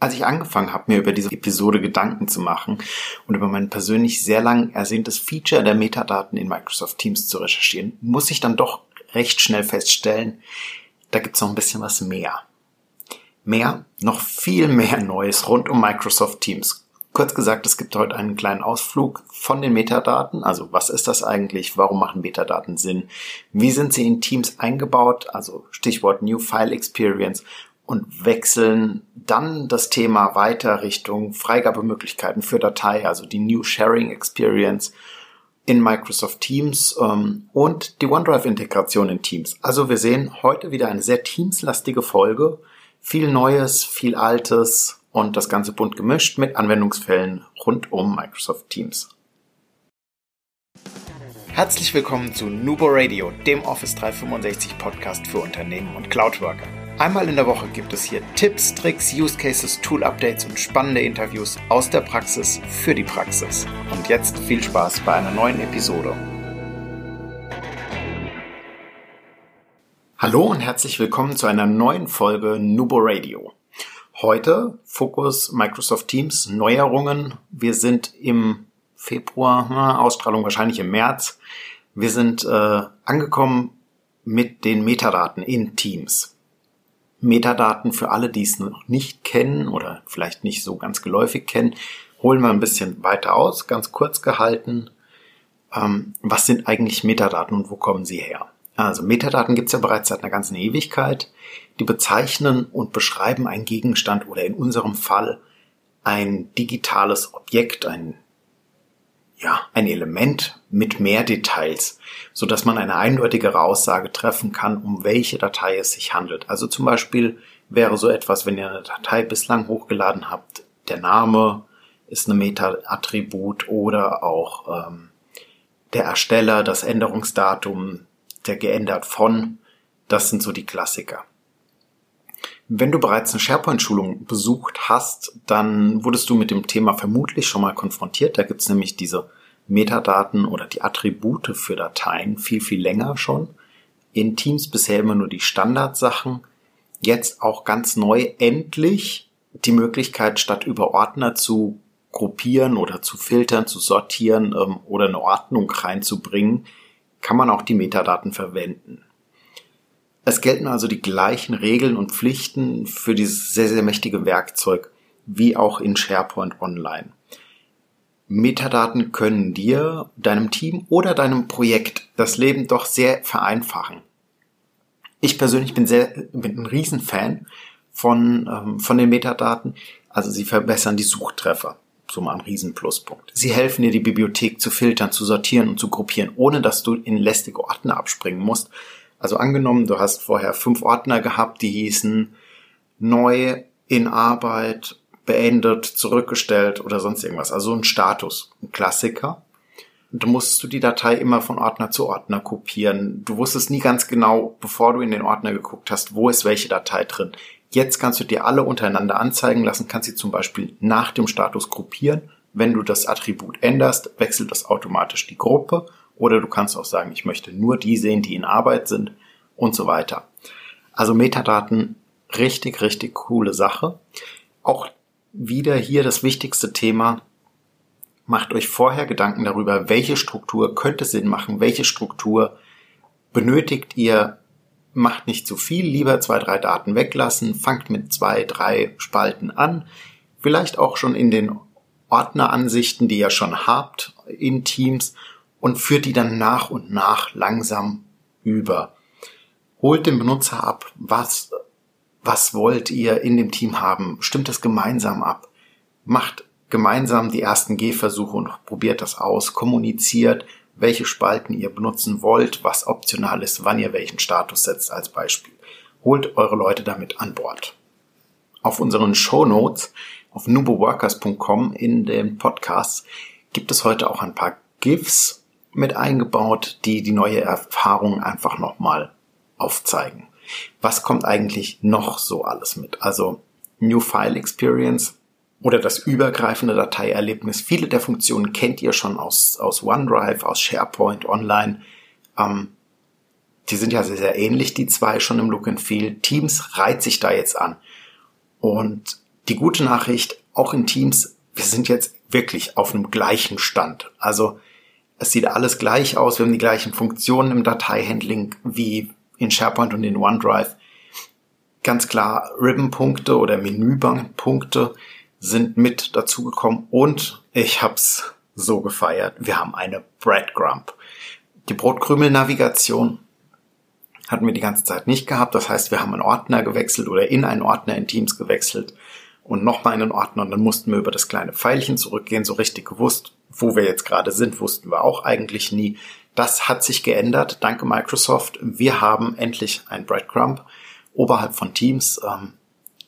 Als ich angefangen habe, mir über diese Episode Gedanken zu machen und über mein persönlich sehr lang ersehntes Feature der Metadaten in Microsoft Teams zu recherchieren, muss ich dann doch recht schnell feststellen, da gibt's noch ein bisschen was mehr. Mehr, noch viel mehr Neues rund um Microsoft Teams. Kurz gesagt, es gibt heute einen kleinen Ausflug von den Metadaten. Also was ist das eigentlich? Warum machen Metadaten Sinn? Wie sind sie in Teams eingebaut? Also Stichwort New File Experience und wechseln dann das Thema weiter Richtung Freigabemöglichkeiten für Datei, also die New Sharing Experience in Microsoft Teams ähm, und die OneDrive-Integration in Teams. Also wir sehen heute wieder eine sehr Teams-lastige Folge. Viel Neues, viel Altes und das Ganze bunt gemischt mit Anwendungsfällen rund um Microsoft Teams. Herzlich willkommen zu Nubo Radio, dem Office 365 Podcast für Unternehmen und Cloudworker. Einmal in der Woche gibt es hier Tipps, Tricks, Use Cases, Tool Updates und spannende Interviews aus der Praxis für die Praxis. Und jetzt viel Spaß bei einer neuen Episode. Hallo und herzlich willkommen zu einer neuen Folge Nubo Radio. Heute Fokus Microsoft Teams Neuerungen. Wir sind im Februar, Ausstrahlung wahrscheinlich im März. Wir sind äh, angekommen mit den Metadaten in Teams. Metadaten für alle, die es noch nicht kennen oder vielleicht nicht so ganz geläufig kennen, holen wir ein bisschen weiter aus, ganz kurz gehalten. Ähm, was sind eigentlich Metadaten und wo kommen sie her? Also Metadaten gibt es ja bereits seit einer ganzen Ewigkeit. Die bezeichnen und beschreiben einen Gegenstand oder in unserem Fall ein digitales Objekt, ein ja, ein Element mit mehr Details, so dass man eine eindeutigere Aussage treffen kann, um welche Datei es sich handelt. Also zum Beispiel wäre so etwas, wenn ihr eine Datei bislang hochgeladen habt, der Name ist eine Meta-Attribut oder auch ähm, der Ersteller, das Änderungsdatum, der geändert von, das sind so die Klassiker. Wenn du bereits eine SharePoint-Schulung besucht hast, dann wurdest du mit dem Thema vermutlich schon mal konfrontiert. Da gibt's nämlich diese Metadaten oder die Attribute für Dateien viel, viel länger schon. In Teams bisher immer nur die Standardsachen. Jetzt auch ganz neu endlich die Möglichkeit, statt über Ordner zu gruppieren oder zu filtern, zu sortieren ähm, oder eine Ordnung reinzubringen, kann man auch die Metadaten verwenden. Es gelten also die gleichen Regeln und Pflichten für dieses sehr, sehr mächtige Werkzeug wie auch in SharePoint Online. Metadaten können dir, deinem Team oder deinem Projekt das Leben doch sehr vereinfachen. Ich persönlich bin sehr, bin ein Riesenfan von, ähm, von den Metadaten. Also sie verbessern die Suchtreffer. So mal ein Riesenpluspunkt. Sie helfen dir, die Bibliothek zu filtern, zu sortieren und zu gruppieren, ohne dass du in lästige Ordner abspringen musst, also angenommen, du hast vorher fünf Ordner gehabt, die hießen neu, in Arbeit, beendet, zurückgestellt oder sonst irgendwas. Also ein Status, ein Klassiker. Und du musstest du die Datei immer von Ordner zu Ordner kopieren. Du wusstest nie ganz genau, bevor du in den Ordner geguckt hast, wo ist welche Datei drin. Jetzt kannst du dir alle untereinander anzeigen lassen, kannst sie zum Beispiel nach dem Status gruppieren. Wenn du das Attribut änderst, wechselt das automatisch die Gruppe oder du kannst auch sagen, ich möchte nur die sehen, die in Arbeit sind und so weiter. Also Metadaten, richtig, richtig coole Sache. Auch wieder hier das wichtigste Thema. Macht euch vorher Gedanken darüber, welche Struktur könnte Sinn machen, welche Struktur benötigt ihr. Macht nicht zu viel, lieber zwei, drei Daten weglassen, fangt mit zwei, drei Spalten an. Vielleicht auch schon in den Ordneransichten, die ihr schon habt in Teams und führt die dann nach und nach langsam über. Holt den Benutzer ab, was, was wollt ihr in dem Team haben? Stimmt das gemeinsam ab? Macht gemeinsam die ersten Gehversuche und probiert das aus, kommuniziert, welche Spalten ihr benutzen wollt, was optional ist, wann ihr welchen Status setzt als Beispiel. Holt eure Leute damit an Bord. Auf unseren Show Notes auf nuboworkers.com in den Podcasts gibt es heute auch ein paar GIFs mit eingebaut, die die neue Erfahrung einfach nochmal aufzeigen. Was kommt eigentlich noch so alles mit? Also New File Experience oder das übergreifende Dateierlebnis. Viele der Funktionen kennt ihr schon aus, aus OneDrive, aus SharePoint Online. Ähm, die sind ja sehr, sehr ähnlich, die zwei schon im Look and Feel. Teams reiht sich da jetzt an. Und Die gute Nachricht, auch in Teams, wir sind jetzt wirklich auf einem gleichen Stand. Also es sieht alles gleich aus, wir haben die gleichen Funktionen im Dateihandling wie in SharePoint und in OneDrive. Ganz klar, Ribbon-Punkte oder Menübankpunkte sind mit dazugekommen und ich hab's so gefeiert. Wir haben eine Breadcrumb. Die Brotkrümel-Navigation hatten wir die ganze Zeit nicht gehabt. Das heißt, wir haben einen Ordner gewechselt oder in einen Ordner in Teams gewechselt und nochmal in einen Ordner und dann mussten wir über das kleine Pfeilchen zurückgehen. So richtig gewusst, wo wir jetzt gerade sind, wussten wir auch eigentlich nie. Das hat sich geändert. Danke Microsoft. Wir haben endlich ein Breadcrumb oberhalb von Teams. Ähm,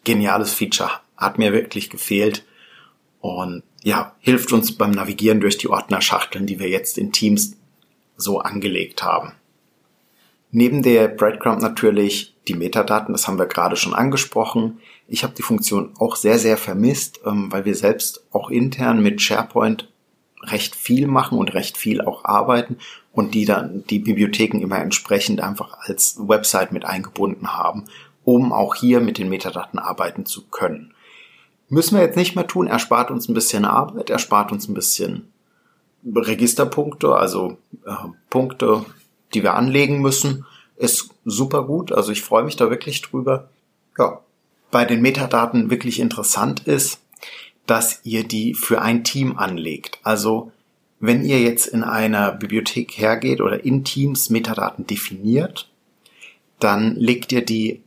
geniales Feature. Hat mir wirklich gefehlt. Und ja, hilft uns beim Navigieren durch die Ordnerschachteln, die wir jetzt in Teams so angelegt haben. Neben der Breadcrumb natürlich die Metadaten, das haben wir gerade schon angesprochen. Ich habe die Funktion auch sehr, sehr vermisst, ähm, weil wir selbst auch intern mit SharePoint recht viel machen und recht viel auch arbeiten und die dann die Bibliotheken immer entsprechend einfach als Website mit eingebunden haben, um auch hier mit den Metadaten arbeiten zu können. Müssen wir jetzt nicht mehr tun, er spart uns ein bisschen Arbeit, er spart uns ein bisschen Registerpunkte, also äh, Punkte, die wir anlegen müssen, ist super gut. Also ich freue mich da wirklich drüber. Ja, bei den Metadaten wirklich interessant ist, dass ihr die für ein Team anlegt. Also wenn ihr jetzt in einer Bibliothek hergeht oder in Teams Metadaten definiert, dann legt ihr die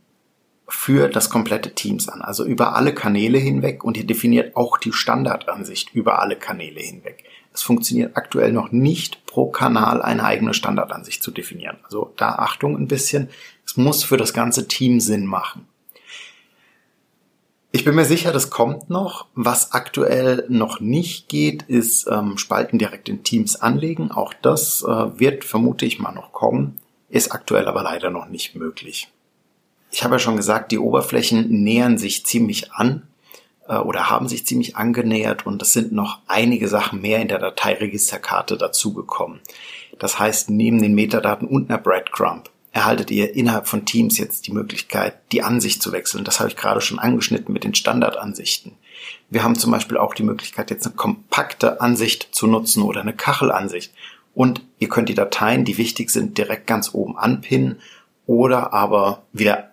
für das komplette Teams an, also über alle Kanäle hinweg und ihr definiert auch die Standardansicht über alle Kanäle hinweg. Es funktioniert aktuell noch nicht, pro Kanal eine eigene Standardansicht zu definieren. Also da Achtung ein bisschen. Es muss für das ganze Team Sinn machen. Ich bin mir sicher, das kommt noch. Was aktuell noch nicht geht, ist ähm, Spalten direkt in Teams anlegen. Auch das äh, wird vermute ich mal noch kommen, ist aktuell aber leider noch nicht möglich. Ich habe ja schon gesagt, die Oberflächen nähern sich ziemlich an äh, oder haben sich ziemlich angenähert und es sind noch einige Sachen mehr in der Dateiregisterkarte dazugekommen. Das heißt, neben den Metadaten und einer Breadcrumb erhaltet ihr innerhalb von Teams jetzt die Möglichkeit, die Ansicht zu wechseln. Das habe ich gerade schon angeschnitten mit den Standardansichten. Wir haben zum Beispiel auch die Möglichkeit, jetzt eine kompakte Ansicht zu nutzen oder eine Kachelansicht. Und ihr könnt die Dateien, die wichtig sind, direkt ganz oben anpinnen oder aber wieder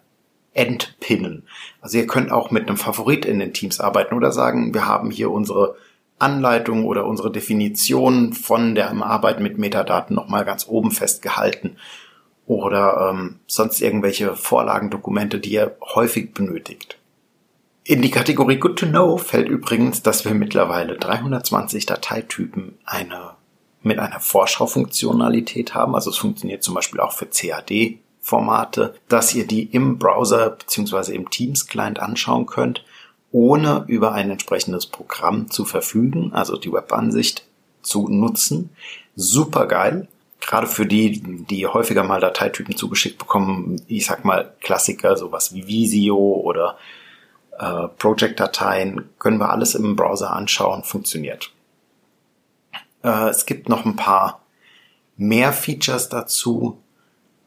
entpinnen. Also ihr könnt auch mit einem Favorit in den Teams arbeiten oder sagen, wir haben hier unsere Anleitung oder unsere Definition von der Arbeit mit Metadaten nochmal ganz oben festgehalten oder ähm, sonst irgendwelche Vorlagendokumente, die ihr häufig benötigt. In die Kategorie Good to Know fällt übrigens, dass wir mittlerweile 320 Dateitypen eine, mit einer Vorschaufunktionalität haben. Also es funktioniert zum Beispiel auch für CAD Formate, dass ihr die im Browser beziehungsweise im Teams-Client anschauen könnt, ohne über ein entsprechendes Programm zu verfügen, also die Webansicht zu nutzen. Super geil. Gerade für die, die häufiger mal Dateitypen zugeschickt bekommen, ich sag mal Klassiker, sowas wie Visio oder äh, Project-Dateien, können wir alles im Browser anschauen, funktioniert. Äh, es gibt noch ein paar mehr Features dazu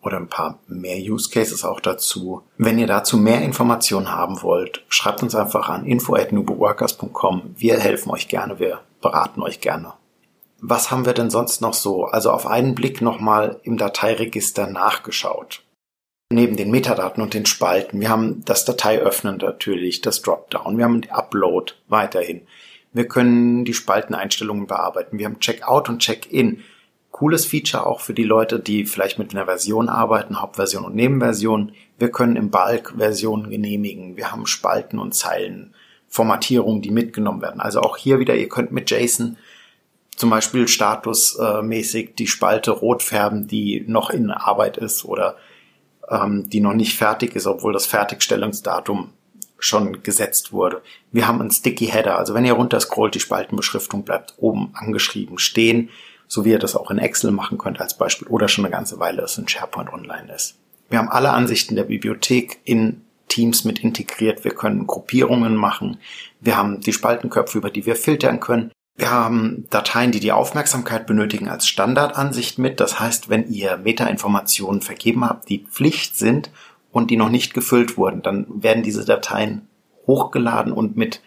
oder ein paar mehr Use Cases auch dazu. Wenn ihr dazu mehr Informationen haben wollt, schreibt uns einfach an info@nuboworkers.com. Wir helfen euch gerne, wir beraten euch gerne. Was haben wir denn sonst noch so? Also auf einen Blick nochmal im Dateiregister nachgeschaut. Neben den Metadaten und den Spalten, wir haben das Dateiöffnen natürlich, das Dropdown, wir haben den Upload weiterhin. Wir können die Spalteneinstellungen bearbeiten. Wir haben Checkout und Check-in cooles Feature auch für die Leute, die vielleicht mit einer Version arbeiten, Hauptversion und Nebenversion. Wir können im Bulk Versionen genehmigen. Wir haben Spalten und Zeilen, Formatierungen, die mitgenommen werden. Also auch hier wieder, ihr könnt mit JSON zum Beispiel statusmäßig die Spalte rot färben, die noch in Arbeit ist oder ähm, die noch nicht fertig ist, obwohl das Fertigstellungsdatum schon gesetzt wurde. Wir haben einen Sticky Header, also wenn ihr runterscrollt, die Spaltenbeschriftung bleibt oben angeschrieben stehen so wie ihr das auch in Excel machen könnt als Beispiel oder schon eine ganze Weile es in SharePoint online ist. Wir haben alle Ansichten der Bibliothek in Teams mit integriert. Wir können Gruppierungen machen. Wir haben die Spaltenköpfe, über die wir filtern können. Wir haben Dateien, die die Aufmerksamkeit benötigen als Standardansicht mit. Das heißt, wenn ihr Metainformationen vergeben habt, die Pflicht sind und die noch nicht gefüllt wurden, dann werden diese Dateien hochgeladen und mit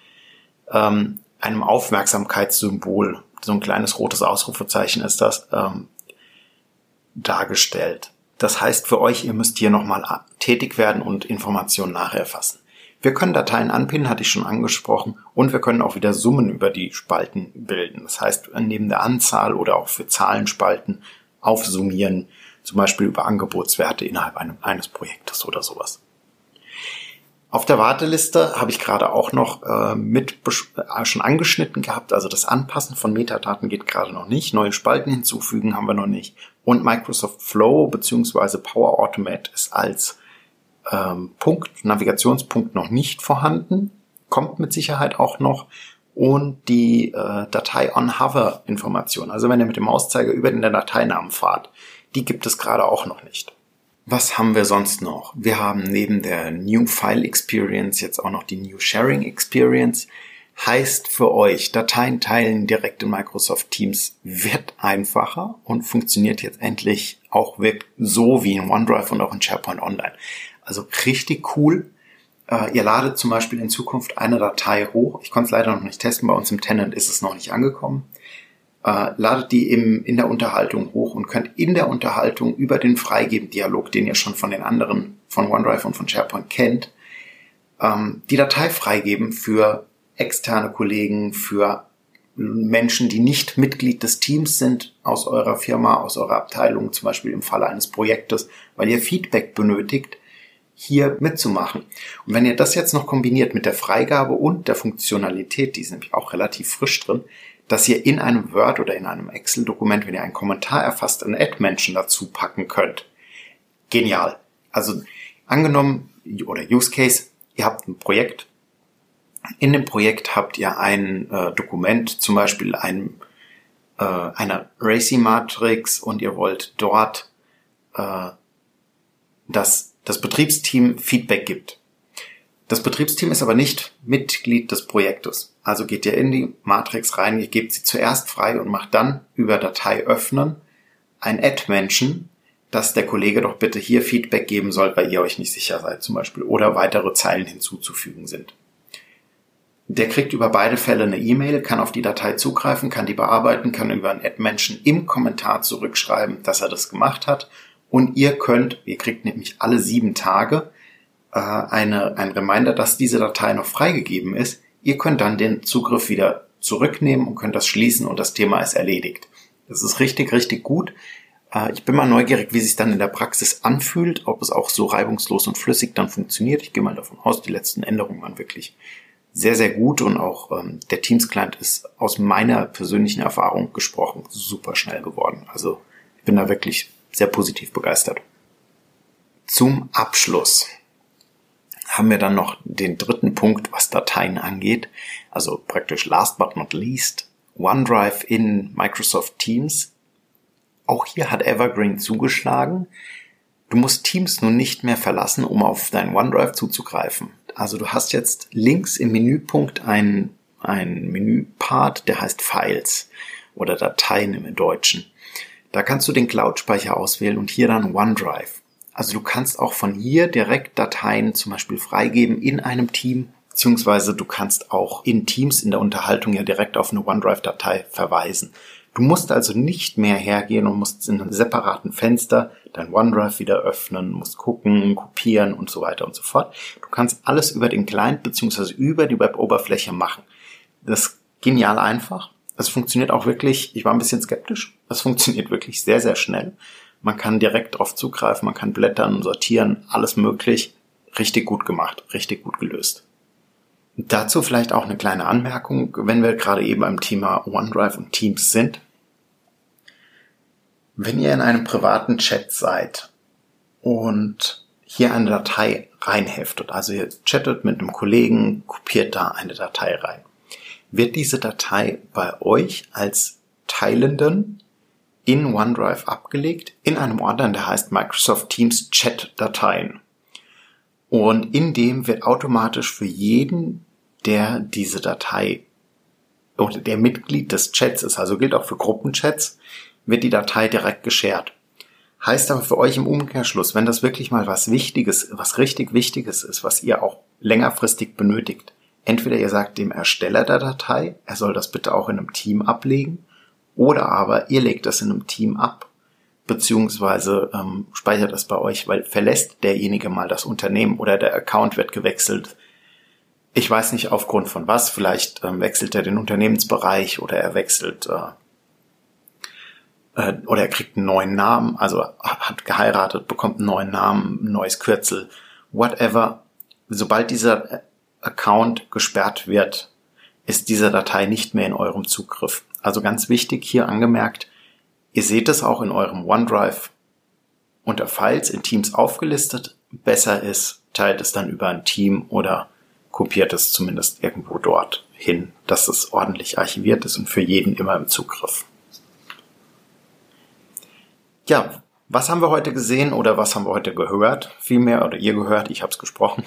ähm, einem Aufmerksamkeitssymbol, so ein kleines rotes Ausrufezeichen ist das, ähm, dargestellt. Das heißt für euch, ihr müsst hier nochmal tätig werden und Informationen nacherfassen. Wir können Dateien anpinnen, hatte ich schon angesprochen, und wir können auch wieder Summen über die Spalten bilden. Das heißt, neben der Anzahl oder auch für Zahlenspalten aufsummieren, zum Beispiel über Angebotswerte innerhalb eines Projektes oder sowas. Auf der Warteliste habe ich gerade auch noch äh, mit äh, schon angeschnitten gehabt. Also das Anpassen von Metadaten geht gerade noch nicht. Neue Spalten hinzufügen haben wir noch nicht. Und Microsoft Flow bzw. Power Automate ist als ähm, Punkt, Navigationspunkt noch nicht vorhanden. Kommt mit Sicherheit auch noch. Und die äh, Datei on Hover Information, also wenn ihr mit dem Mauszeiger über den Dateinamen fahrt, die gibt es gerade auch noch nicht. Was haben wir sonst noch? Wir haben neben der New File Experience jetzt auch noch die New Sharing Experience. Heißt für euch, Dateien teilen direkt in Microsoft Teams wird einfacher und funktioniert jetzt endlich auch so wie in OneDrive und auch in SharePoint Online. Also richtig cool. Äh, ihr ladet zum Beispiel in Zukunft eine Datei hoch. Ich konnte es leider noch nicht testen. Bei uns im Tenant ist es noch nicht angekommen äh, ladet die im, in der Unterhaltung hoch und könnt in der Unterhaltung über den Freigeben-Dialog, den ihr schon von den anderen, von OneDrive und von SharePoint kennt, ähm, die Datei freigeben für externe Kollegen, für Menschen, die nicht Mitglied des Teams sind, aus eurer Firma, aus eurer Abteilung, zum Beispiel im Falle eines Projektes, weil ihr Feedback benötigt, hier mitzumachen. Und wenn ihr das jetzt noch kombiniert mit der Freigabe und der Funktionalität, die ist nämlich auch relativ frisch drin, dass ihr in einem Word oder in einem Excel-Dokument, wenn ihr einen Kommentar erfasst, einen Ad-Menschen dazu packen könnt. Genial. Also angenommen, oder Use Case, ihr habt ein Projekt. In dem Projekt habt ihr ein äh, Dokument, zum Beispiel ein, äh, eine Racy-Matrix und ihr wollt dort, äh, dass das Betriebsteam Feedback gibt. Das Betriebsteam ist aber nicht Mitglied des Projektes. Also geht ihr in die Matrix rein, ihr gebt sie zuerst frei und macht dann über Datei öffnen ein Add-Menschen, dass der Kollege doch bitte hier Feedback geben soll, weil ihr euch nicht sicher seid zum Beispiel oder weitere Zeilen hinzuzufügen sind. Der kriegt über beide Fälle eine E-Mail, kann auf die Datei zugreifen, kann die bearbeiten, kann über einen Add-Menschen im Kommentar zurückschreiben, dass er das gemacht hat. Und ihr könnt, ihr kriegt nämlich alle sieben Tage äh, eine, ein Reminder, dass diese Datei noch freigegeben ist. Ihr könnt dann den Zugriff wieder zurücknehmen und könnt das schließen und das Thema ist erledigt. Das ist richtig, richtig gut. Äh, ich bin mal neugierig, wie sich dann in der Praxis anfühlt, ob es auch so reibungslos und flüssig dann funktioniert. Ich gehe mal davon aus, die letzten Änderungen waren wirklich sehr, sehr gut und auch ähm, der Teams-Client ist aus meiner persönlichen Erfahrung gesprochen super schnell geworden. Also ich bin da wirklich sehr positiv begeistert. Zum Abschluss haben wir dann noch den dritten Punkt, was Dateien angeht. Also praktisch last but not least, OneDrive in Microsoft Teams. Auch hier hat Evergreen zugeschlagen. Du musst Teams nun nicht mehr verlassen, um auf dein OneDrive zuzugreifen. Also du hast jetzt links im Menüpunkt einen, einen Menüpart, der heißt Files oder Dateien im Deutschen. Da kannst du den Cloud-Speicher auswählen und hier dann OneDrive. Also du kannst auch von hier direkt Dateien zum Beispiel freigeben in einem Team, beziehungsweise du kannst auch in Teams in der Unterhaltung ja direkt auf eine OneDrive-Datei verweisen. Du musst also nicht mehr hergehen und musst in einem separaten Fenster dein OneDrive wieder öffnen, musst gucken, kopieren und so weiter und so fort. Du kannst alles über den Client beziehungsweise über die Web-Oberfläche machen. Das ist genial einfach. Es funktioniert auch wirklich, ich war ein bisschen skeptisch, es funktioniert wirklich sehr, sehr schnell. Man kann direkt drauf zugreifen, man kann blättern, sortieren, alles möglich. Richtig gut gemacht, richtig gut gelöst. Dazu vielleicht auch eine kleine Anmerkung, wenn wir gerade eben beim Thema OneDrive und Teams sind. Wenn ihr in einem privaten Chat seid und hier eine Datei reinheftet, also ihr chattet mit einem Kollegen, kopiert da eine Datei rein, wird diese Datei bei euch als Teilenden in OneDrive abgelegt, in einem Ordner, der heißt Microsoft Teams Chat-Dateien. Und in dem wird automatisch für jeden, der diese Datei oder der Mitglied des Chats ist, also gilt auch für Gruppenchats, wird die Datei direkt geshared. Heißt aber für euch im Umkehrschluss, wenn das wirklich mal was Wichtiges, was richtig Wichtiges ist, was ihr auch längerfristig benötigt, Entweder ihr sagt dem Ersteller der Datei, er soll das bitte auch in einem Team ablegen, oder aber ihr legt das in einem Team ab, beziehungsweise ähm, speichert das bei euch, weil verlässt derjenige mal das Unternehmen oder der Account wird gewechselt. Ich weiß nicht aufgrund von was, vielleicht ähm, wechselt er den Unternehmensbereich oder er wechselt äh, äh, oder er kriegt einen neuen Namen, also hat geheiratet, bekommt einen neuen Namen, ein neues Kürzel, whatever. Sobald dieser Account gesperrt wird, ist diese Datei nicht mehr in eurem Zugriff. Also ganz wichtig hier angemerkt, ihr seht es auch in eurem OneDrive unter Files in Teams aufgelistet. Besser ist, teilt es dann über ein Team oder kopiert es zumindest irgendwo dort hin, dass es ordentlich archiviert ist und für jeden immer im Zugriff. Ja, was haben wir heute gesehen oder was haben wir heute gehört? Vielmehr, oder ihr gehört, ich habe es gesprochen.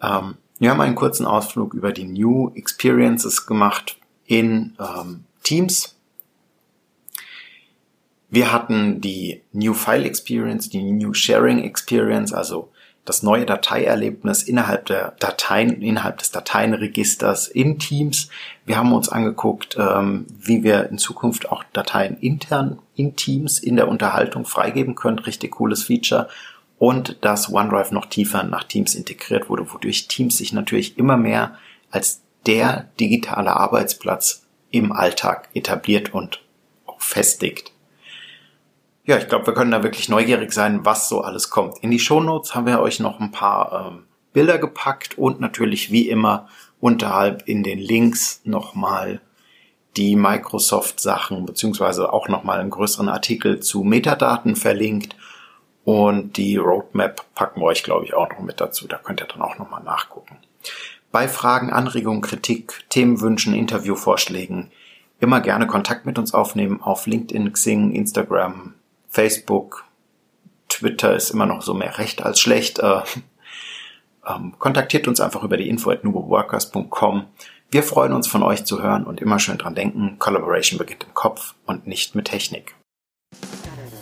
Ähm, wir haben einen kurzen Ausflug über die New Experiences gemacht in ähm, Teams. Wir hatten die New File Experience, die New Sharing Experience, also das neue Dateierlebnis innerhalb der Dateien, innerhalb des Dateienregisters in Teams. Wir haben uns angeguckt, ähm, wie wir in Zukunft auch Dateien intern in Teams in der Unterhaltung freigeben können. Richtig cooles Feature. Und dass OneDrive noch tiefer nach Teams integriert wurde, wodurch Teams sich natürlich immer mehr als der digitale Arbeitsplatz im Alltag etabliert und auch festigt. Ja, ich glaube, wir können da wirklich neugierig sein, was so alles kommt. In die Shownotes haben wir euch noch ein paar ähm, Bilder gepackt und natürlich wie immer unterhalb in den Links nochmal die Microsoft-Sachen, beziehungsweise auch nochmal einen größeren Artikel zu Metadaten verlinkt. Und die Roadmap packen wir euch, glaube ich, auch noch mit dazu. Da könnt ihr dann auch nochmal nachgucken. Bei Fragen, Anregungen, Kritik, Themenwünschen, Interviewvorschlägen immer gerne Kontakt mit uns aufnehmen auf LinkedIn, Xing, Instagram, Facebook, Twitter ist immer noch so mehr recht als schlecht. Äh, ähm, kontaktiert uns einfach über die info at nuboworkers.com. Wir freuen uns von euch zu hören und immer schön dran denken, Collaboration beginnt im Kopf und nicht mit Technik.